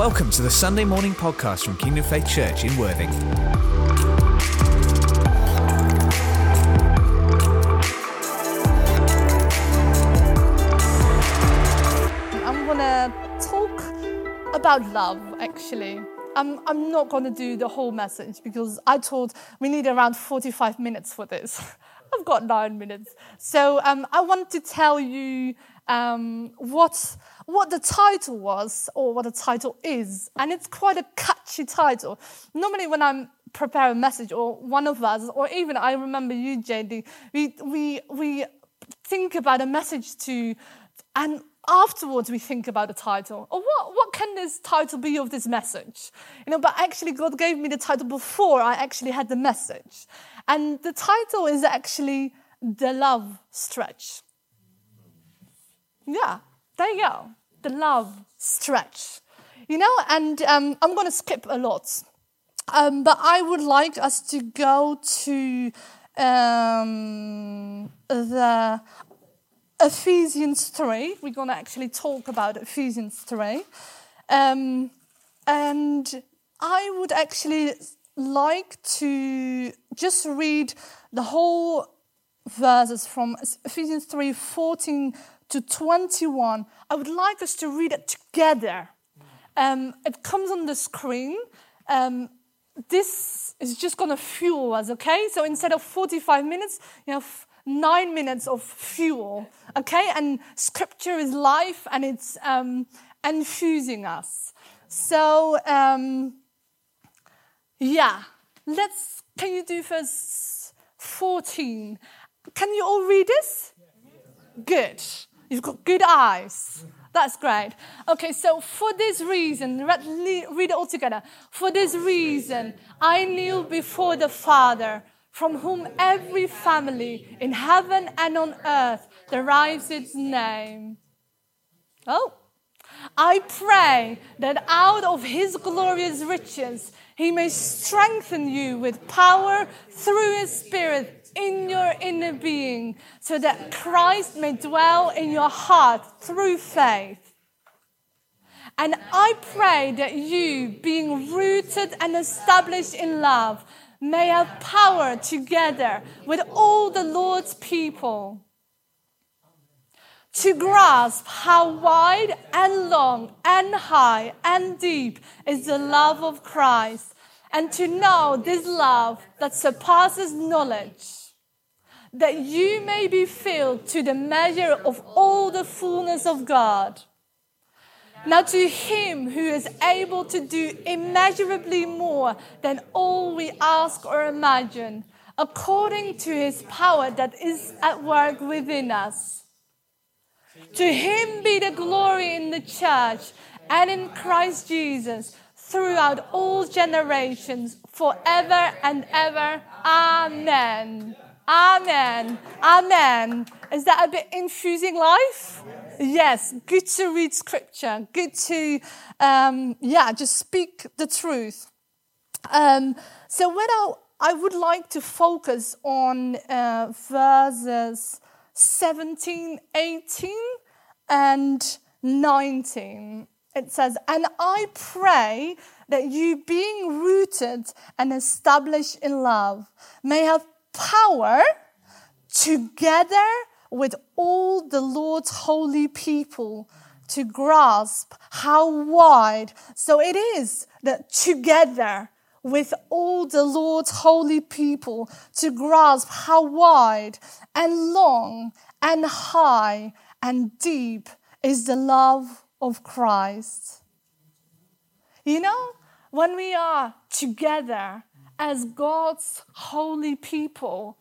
Welcome to the Sunday morning podcast from Kingdom Faith Church in Worthing. I'm gonna talk about love actually. I'm, I'm not gonna do the whole message because I told we need around 45 minutes for this. I've got nine minutes. So um, I want to tell you um, what, what the title was or what the title is. And it's quite a catchy title. Normally, when I'm prepare a message, or one of us, or even I remember you, JD, we, we, we think about a message to, and afterwards we think about the title. Or what, what can this title be of this message? You know, but actually God gave me the title before I actually had the message. And the title is actually The Love Stretch. Yeah, there you go. The Love Stretch. You know, and um, I'm going to skip a lot. Um, but I would like us to go to um, the Ephesians 3. We're going to actually talk about Ephesians 3. Um, and I would actually like to just read the whole verses from Ephesians 3 14 to 21. I would like us to read it together. Um, it comes on the screen. Um, this is just going to fuel us, okay? So instead of 45 minutes, you have nine minutes of fuel, okay? And scripture is life and it's um, infusing us. So, um, yeah, let's, can you do verse 14? Can you all read this? Good. You've got good eyes. That's great. Okay, so for this reason, read it all together. For this reason, I kneel before the Father, from whom every family in heaven and on earth derives its name. Oh, I pray that out of his glorious riches, he may strengthen you with power through his Spirit in your inner being so that Christ may dwell in your heart through faith. And I pray that you, being rooted and established in love, may have power together with all the Lord's people to grasp how wide and long and high and deep is the love of Christ and to know this love that surpasses knowledge that you may be filled to the measure of all the fullness of God. Now, to him who is able to do immeasurably more than all we ask or imagine, according to his power that is at work within us. To him be the glory in the church and in Christ Jesus throughout all generations, forever and ever. Amen. Amen. Amen. Is that a bit infusing life? Yes. Good to read scripture. Good to, um, yeah, just speak the truth. Um, so, when I, I would like to focus on uh, verses 17, 18, and 19. It says, And I pray that you, being rooted and established in love, may have power together with all the Lord's holy people to grasp how wide. So it is that together with all the Lord's holy people to grasp how wide and long and high and deep is the love of Christ. You know, when we are together, as God's holy people,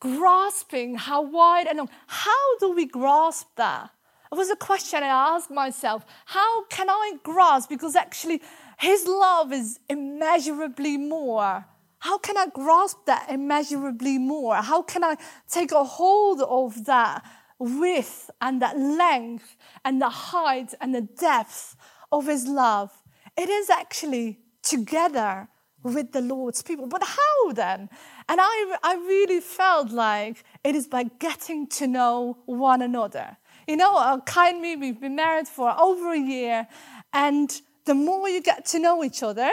grasping how wide and long. How do we grasp that? It was a question I asked myself. How can I grasp? Because actually, His love is immeasurably more. How can I grasp that immeasurably more? How can I take a hold of that width and that length and the height and the depth of His love? It is actually together with the Lord's people. But how then? And I, I really felt like it is by getting to know one another. You know, uh, Kai and me, we've been married for over a year, and the more you get to know each other,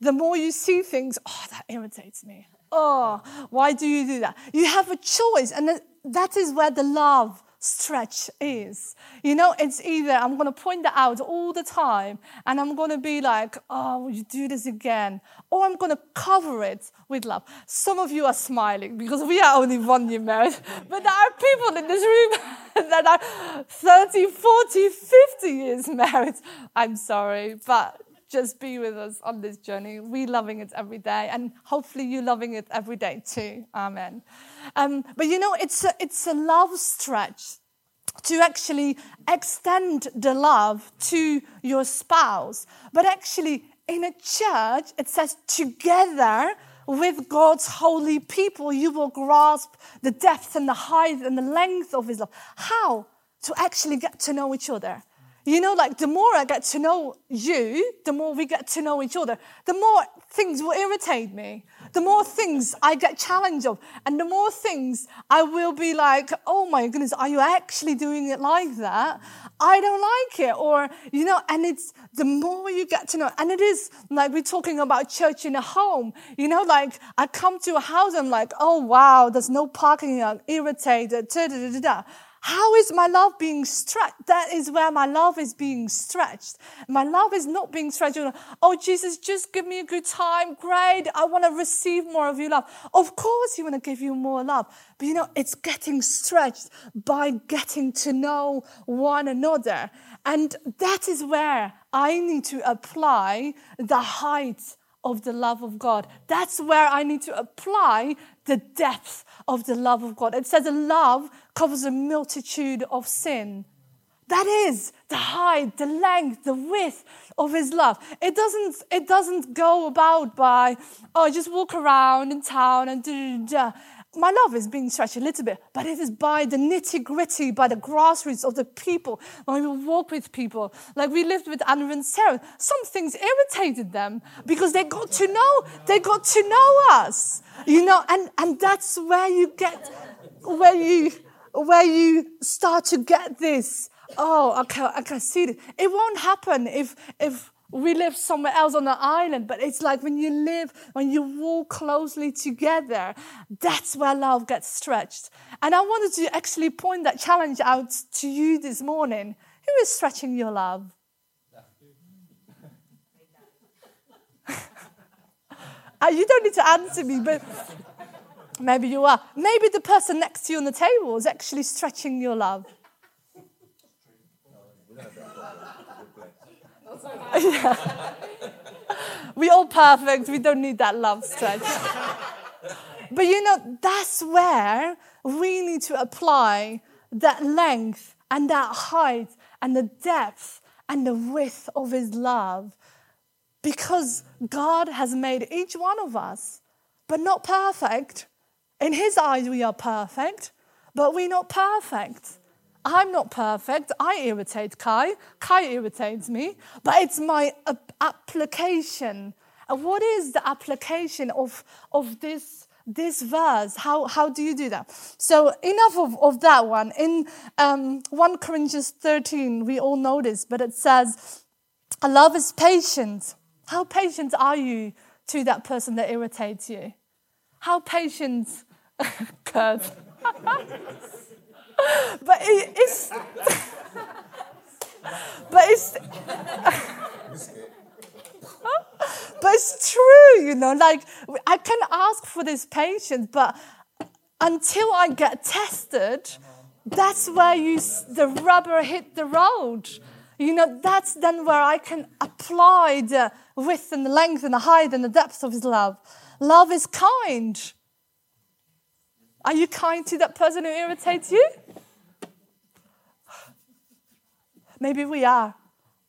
the more you see things, oh, that irritates me. Oh, why do you do that? You have a choice, and that is where the love stretch is. You know, it's either I'm going to point that out all the time and I'm going to be like, oh, you do this again? Or I'm going to cover it with love. Some of you are smiling because we are only one year married, but there are people in this room that are 30, 40, 50 years married. I'm sorry, but just be with us on this journey. We're loving it every day, and hopefully you're loving it every day too. Amen. Um, but you know, it's a, it's a love stretch to actually extend the love to your spouse. But actually, in a church, it says together with God's holy people, you will grasp the depth and the height and the length of his love. How? To actually get to know each other. You know, like the more I get to know you, the more we get to know each other, the more things will irritate me, the more things I get challenged of, and the more things I will be like, oh my goodness, are you actually doing it like that? I don't like it. Or, you know, and it's the more you get to know, and it is like we're talking about church in a home, you know, like I come to a house, I'm like, oh wow, there's no parking, I'm irritated, da da da da. How is my love being stretched? That is where my love is being stretched. My love is not being stretched. Oh, Jesus, just give me a good time. Great. I want to receive more of your love. Of course, He want to give you more love. But you know, it's getting stretched by getting to know one another. And that is where I need to apply the height of the love of God. That's where I need to apply the depth of the love of God. It says a love covers a multitude of sin. That is the height, the length, the width of his love. It doesn't, it doesn't go about by, oh, I just walk around in town and da da da my love is being stretched a little bit, but it is by the nitty gritty, by the grassroots of the people. When we walk with people, like we lived with Anna and Sarah, some things irritated them because they got to know, they got to know us, you know, and, and that's where you get, where you, where you start to get this. Oh, I can, I can see it. It won't happen if, if, we live somewhere else on the island, but it's like when you live, when you walk closely together, that's where love gets stretched. And I wanted to actually point that challenge out to you this morning. Who is stretching your love? uh, you don't need to answer me, but maybe you are. Maybe the person next to you on the table is actually stretching your love. yeah. We're all perfect. We don't need that love stretch. but you know, that's where we need to apply that length and that height and the depth and the width of His love because God has made each one of us, but not perfect. In His eyes, we are perfect, but we're not perfect. I'm not perfect. I irritate Kai. Kai irritates me. But it's my application. What is the application of, of this, this verse? How, how do you do that? So, enough of, of that one. In um, 1 Corinthians 13, we all know this, but it says, Love is patient. How patient are you to that person that irritates you? How patient, Kurt? but it, it's. but it's. but it's true, you know. Like I can ask for this patience, but until I get tested, that's where you the rubber hit the road. You know, that's then where I can apply the width and the length and the height and the depth of His love. Love is kind. Are you kind to that person who irritates you? Maybe we are.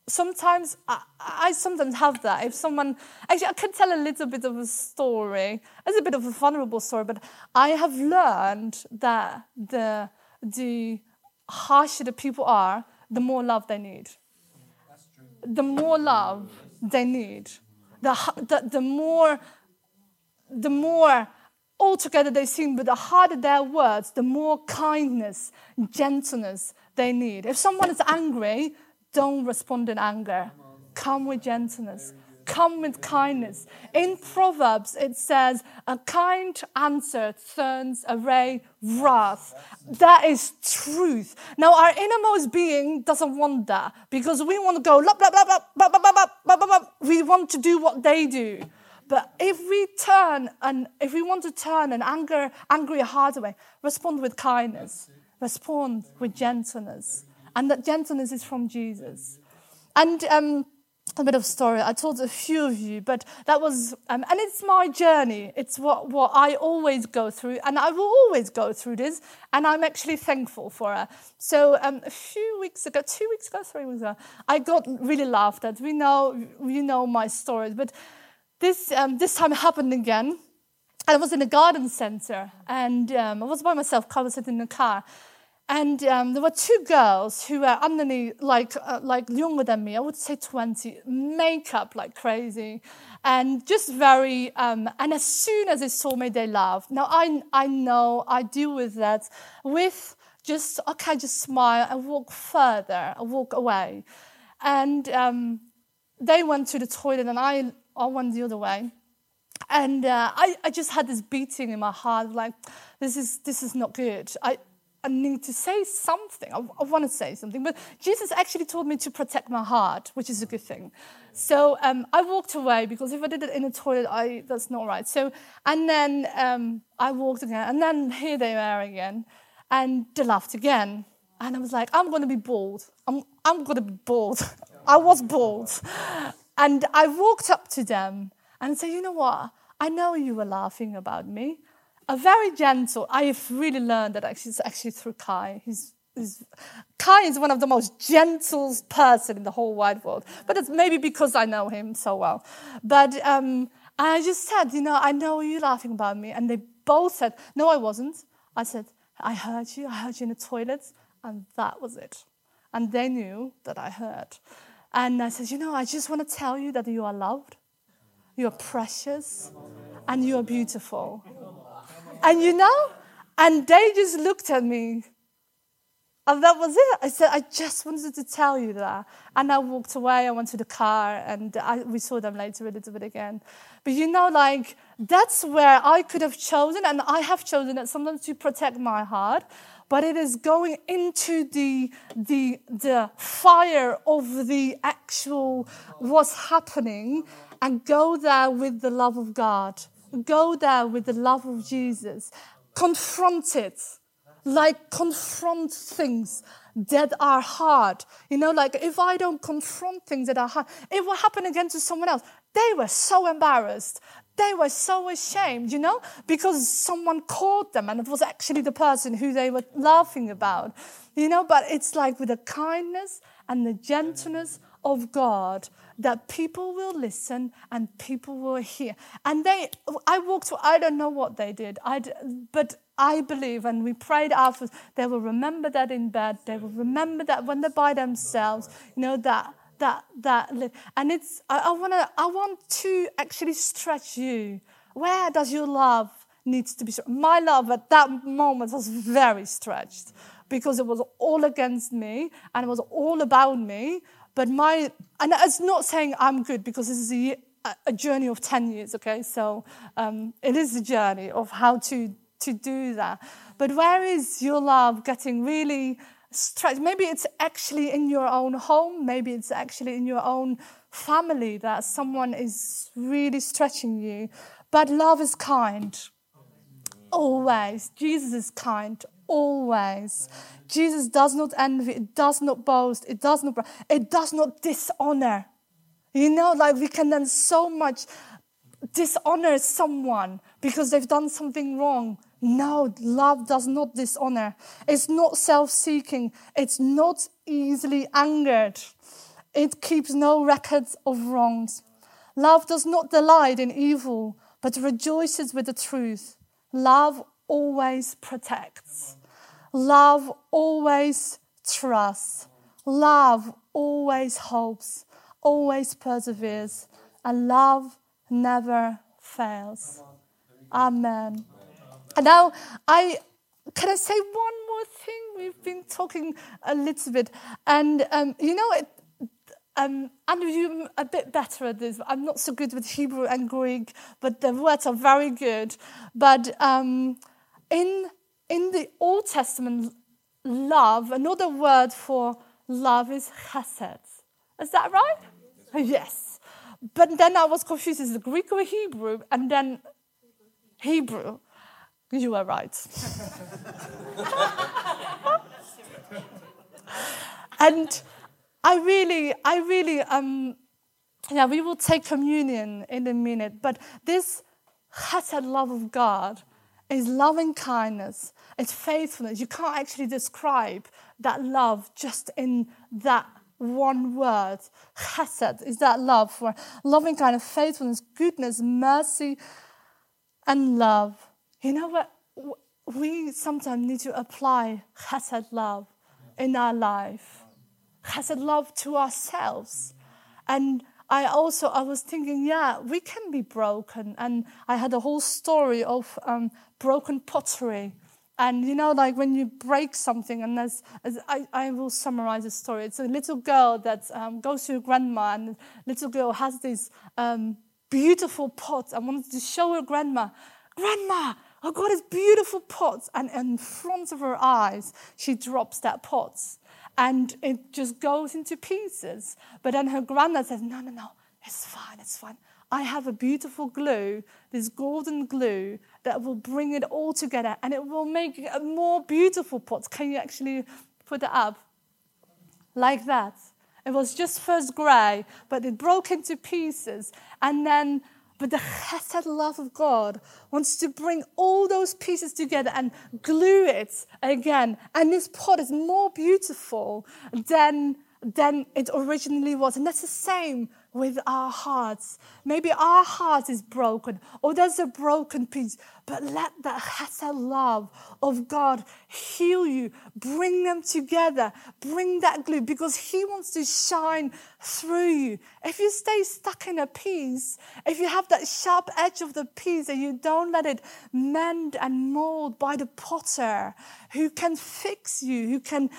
Sometimes, I, I, sometimes have that. If someone, actually, I can tell a little bit of a story. It's a bit of a vulnerable story, but I have learned that the, the harsher the people are, the more love they need. The more love they need. The, the, the more, the more altogether they seem, but the harder their words, the more kindness, gentleness they need. If someone is angry, don't respond in anger. come with gentleness, come with kindness. In Proverbs, it says, a kind answer turns away wrath. That is truth. Now, our innermost being doesn't want that because we want to go, blah, blah, blah, blah, blah, blah, blah, blah, blah. we want to do what they do. But if we turn and if we want to turn an anger, angry heart away, respond with kindness, respond with gentleness. And that gentleness is from Jesus. And um, a bit of story. I told a few of you, but that was, um, and it's my journey. It's what, what I always go through, and I will always go through this, and I'm actually thankful for it. So um, a few weeks ago, two weeks ago, three weeks ago, I got really laughed at. We know, you know my stories, but this, um, this time happened again. And I was in a garden center and um, I was by myself, Kai was sitting in the car. And um, there were two girls who were underneath, like, uh, like younger than me, I would say 20, makeup like crazy, and just very, um, and as soon as they saw me, they laughed. Now, I, I know I deal with that with just, okay, just smile and walk further, walk away. And um, they went to the toilet, and I I went the other way. And uh, I, I just had this beating in my heart, like, this is, this is not good. I, I need to say something. I, I want to say something. But Jesus actually told me to protect my heart, which is a good thing. So um, I walked away because if I did it in a toilet, I, that's not right. So, and then um, I walked again. And then here they are again. And they laughed again. And I was like, I'm going to be bold. I'm, I'm going to be bold. I was bold. And I walked up to them and said, You know what? I know you were laughing about me. A very gentle, I have really learned that actually, it's actually through Kai. He's, he's, Kai is one of the most gentle person in the whole wide world. But it's maybe because I know him so well. But um, I just said, You know, I know you're laughing about me. And they both said, No, I wasn't. I said, I heard you. I heard you in the toilet. And that was it. And they knew that I heard. And I said, You know, I just want to tell you that you are loved, you are precious, and you are beautiful. And you know, and they just looked at me. And that was it. I said, I just wanted to tell you that. And I walked away. I went to the car, and I, we saw them later a little bit again. But you know, like, that's where I could have chosen, and I have chosen it sometimes to protect my heart but it is going into the, the, the fire of the actual what's happening and go there with the love of God. Go there with the love of Jesus. Confront it. Like confront things that are hard. You know, like if I don't confront things that are hard, it will happen again to someone else. They were so embarrassed. They were so ashamed, you know, because someone caught them and it was actually the person who they were laughing about, you know. But it's like with the kindness and the gentleness of God that people will listen and people will hear. And they, I walked, I don't know what they did, I, but I believe, and we prayed afterwards, they will remember that in bed. They will remember that when they're by themselves, you know, that that that and it's I, I want to I want to actually stretch you. Where does your love needs to be? My love at that moment was very stretched because it was all against me and it was all about me. But my and it's not saying I'm good because this is a, a journey of ten years. Okay, so um, it is a journey of how to to do that. But where is your love getting really stretched? Maybe it's actually in your own home, maybe it's actually in your own family that someone is really stretching you. But love is kind. Always. Jesus is kind. Always. Jesus does not envy, it does not boast, it does not, it does not dishonor. You know, like we can then so much dishonor someone because they've done something wrong. No, love does not dishonor. It's not self seeking. It's not easily angered. It keeps no records of wrongs. Love does not delight in evil, but rejoices with the truth. Love always protects. Love always trusts. Love always hopes, always perseveres. And love never fails. Amen. Now, I can I say one more thing? We've been talking a little bit, and um, you know, it, um, you're a bit better at this. I'm not so good with Hebrew and Greek, but the words are very good. But um, in, in the Old Testament, love, another word for love is chesed. Is that right? Yes. But then I was confused is it Greek or Hebrew? And then Hebrew. You were right. and I really, I really, um, yeah, we will take communion in a minute, but this chesed love of God is loving kindness, it's faithfulness. You can't actually describe that love just in that one word. Chesed is that love for loving kindness, faithfulness, goodness, mercy, and love. You know what? We sometimes need to apply chesed love in our life a love to ourselves. And I also I was thinking, yeah, we can be broken, and I had a whole story of um, broken pottery. And you know, like when you break something, and as, I, I will summarize the story. It's a little girl that um, goes to her grandma, and the little girl has this um, beautiful pot. I wanted to show her grandma, Grandma, Oh, I got this beautiful pot. And in front of her eyes, she drops that pot and it just goes into pieces. But then her granddad says, No, no, no, it's fine, it's fine. I have a beautiful glue, this golden glue that will bring it all together and it will make a more beautiful pot. Can you actually put it up? Like that. It was just first grey, but it broke into pieces. And then but the chesed love of God wants to bring all those pieces together and glue it again. And this pot is more beautiful than, than it originally was. And that's the same with our hearts. Maybe our heart is broken or there's a broken piece, but let the chesed love of God heal you, bring them together, bring that glue because He wants to shine through you. If you stay stuck in a piece, if you have that sharp edge of the piece and you don't let it mend and mold by the potter who can fix you, who can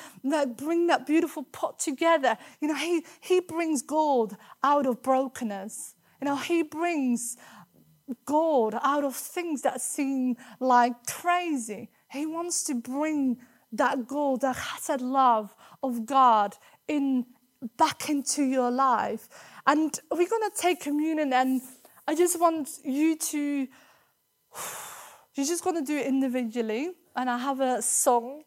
bring that beautiful pot together, you know, He, he brings gold out of brokenness. You know, He brings God out of things that seem like crazy. He wants to bring that gold, that chesed love of God in back into your life. And we're going to take communion, and I just want you to, you're just going to do it individually. And I have a song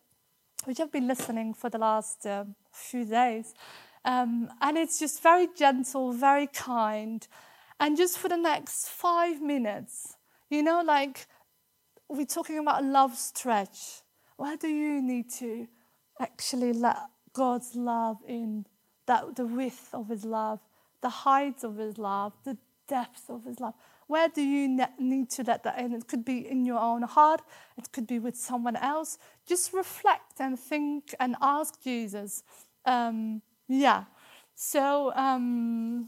which I've been listening for the last uh, few days. Um, and it's just very gentle, very kind. And just for the next five minutes, you know, like we're talking about a love stretch. Where do you need to actually let God's love in? That the width of His love, the height of His love, the depth of His love. Where do you need to let that in? It could be in your own heart, it could be with someone else. Just reflect and think and ask Jesus. Um, yeah. So, um,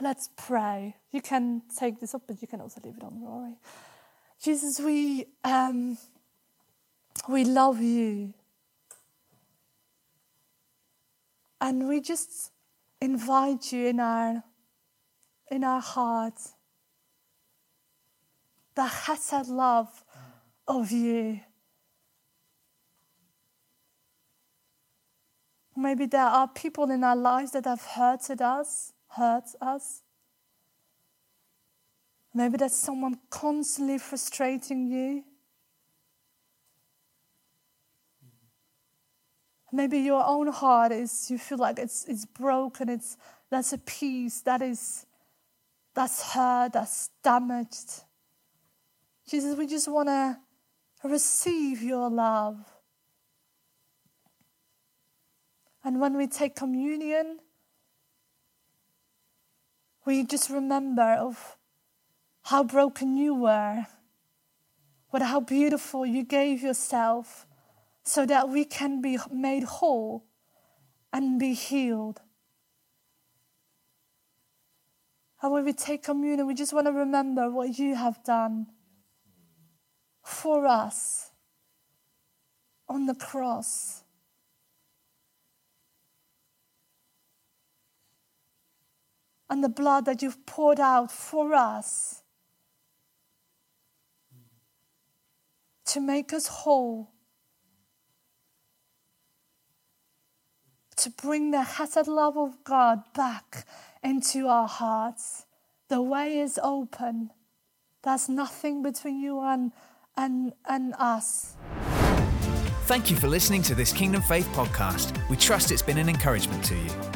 Let's pray. You can take this up, but you can also leave it on, Rory. Jesus, we um, we love you, and we just invite you in our in our hearts. The chesed love of you. Maybe there are people in our lives that have hurted us hurt us. Maybe there's someone constantly frustrating you. Maybe your own heart is, you feel like it's, it's broken, it's, that's a piece that is, that's hurt, that's damaged. Jesus, we just want to receive your love. And when we take communion, we just remember of how broken you were, but how beautiful you gave yourself so that we can be made whole and be healed. And when we take communion, we just want to remember what you have done for us on the cross. And the blood that you've poured out for us to make us whole, to bring the chesed love of God back into our hearts. The way is open. There's nothing between you and, and, and us. Thank you for listening to this Kingdom Faith podcast. We trust it's been an encouragement to you.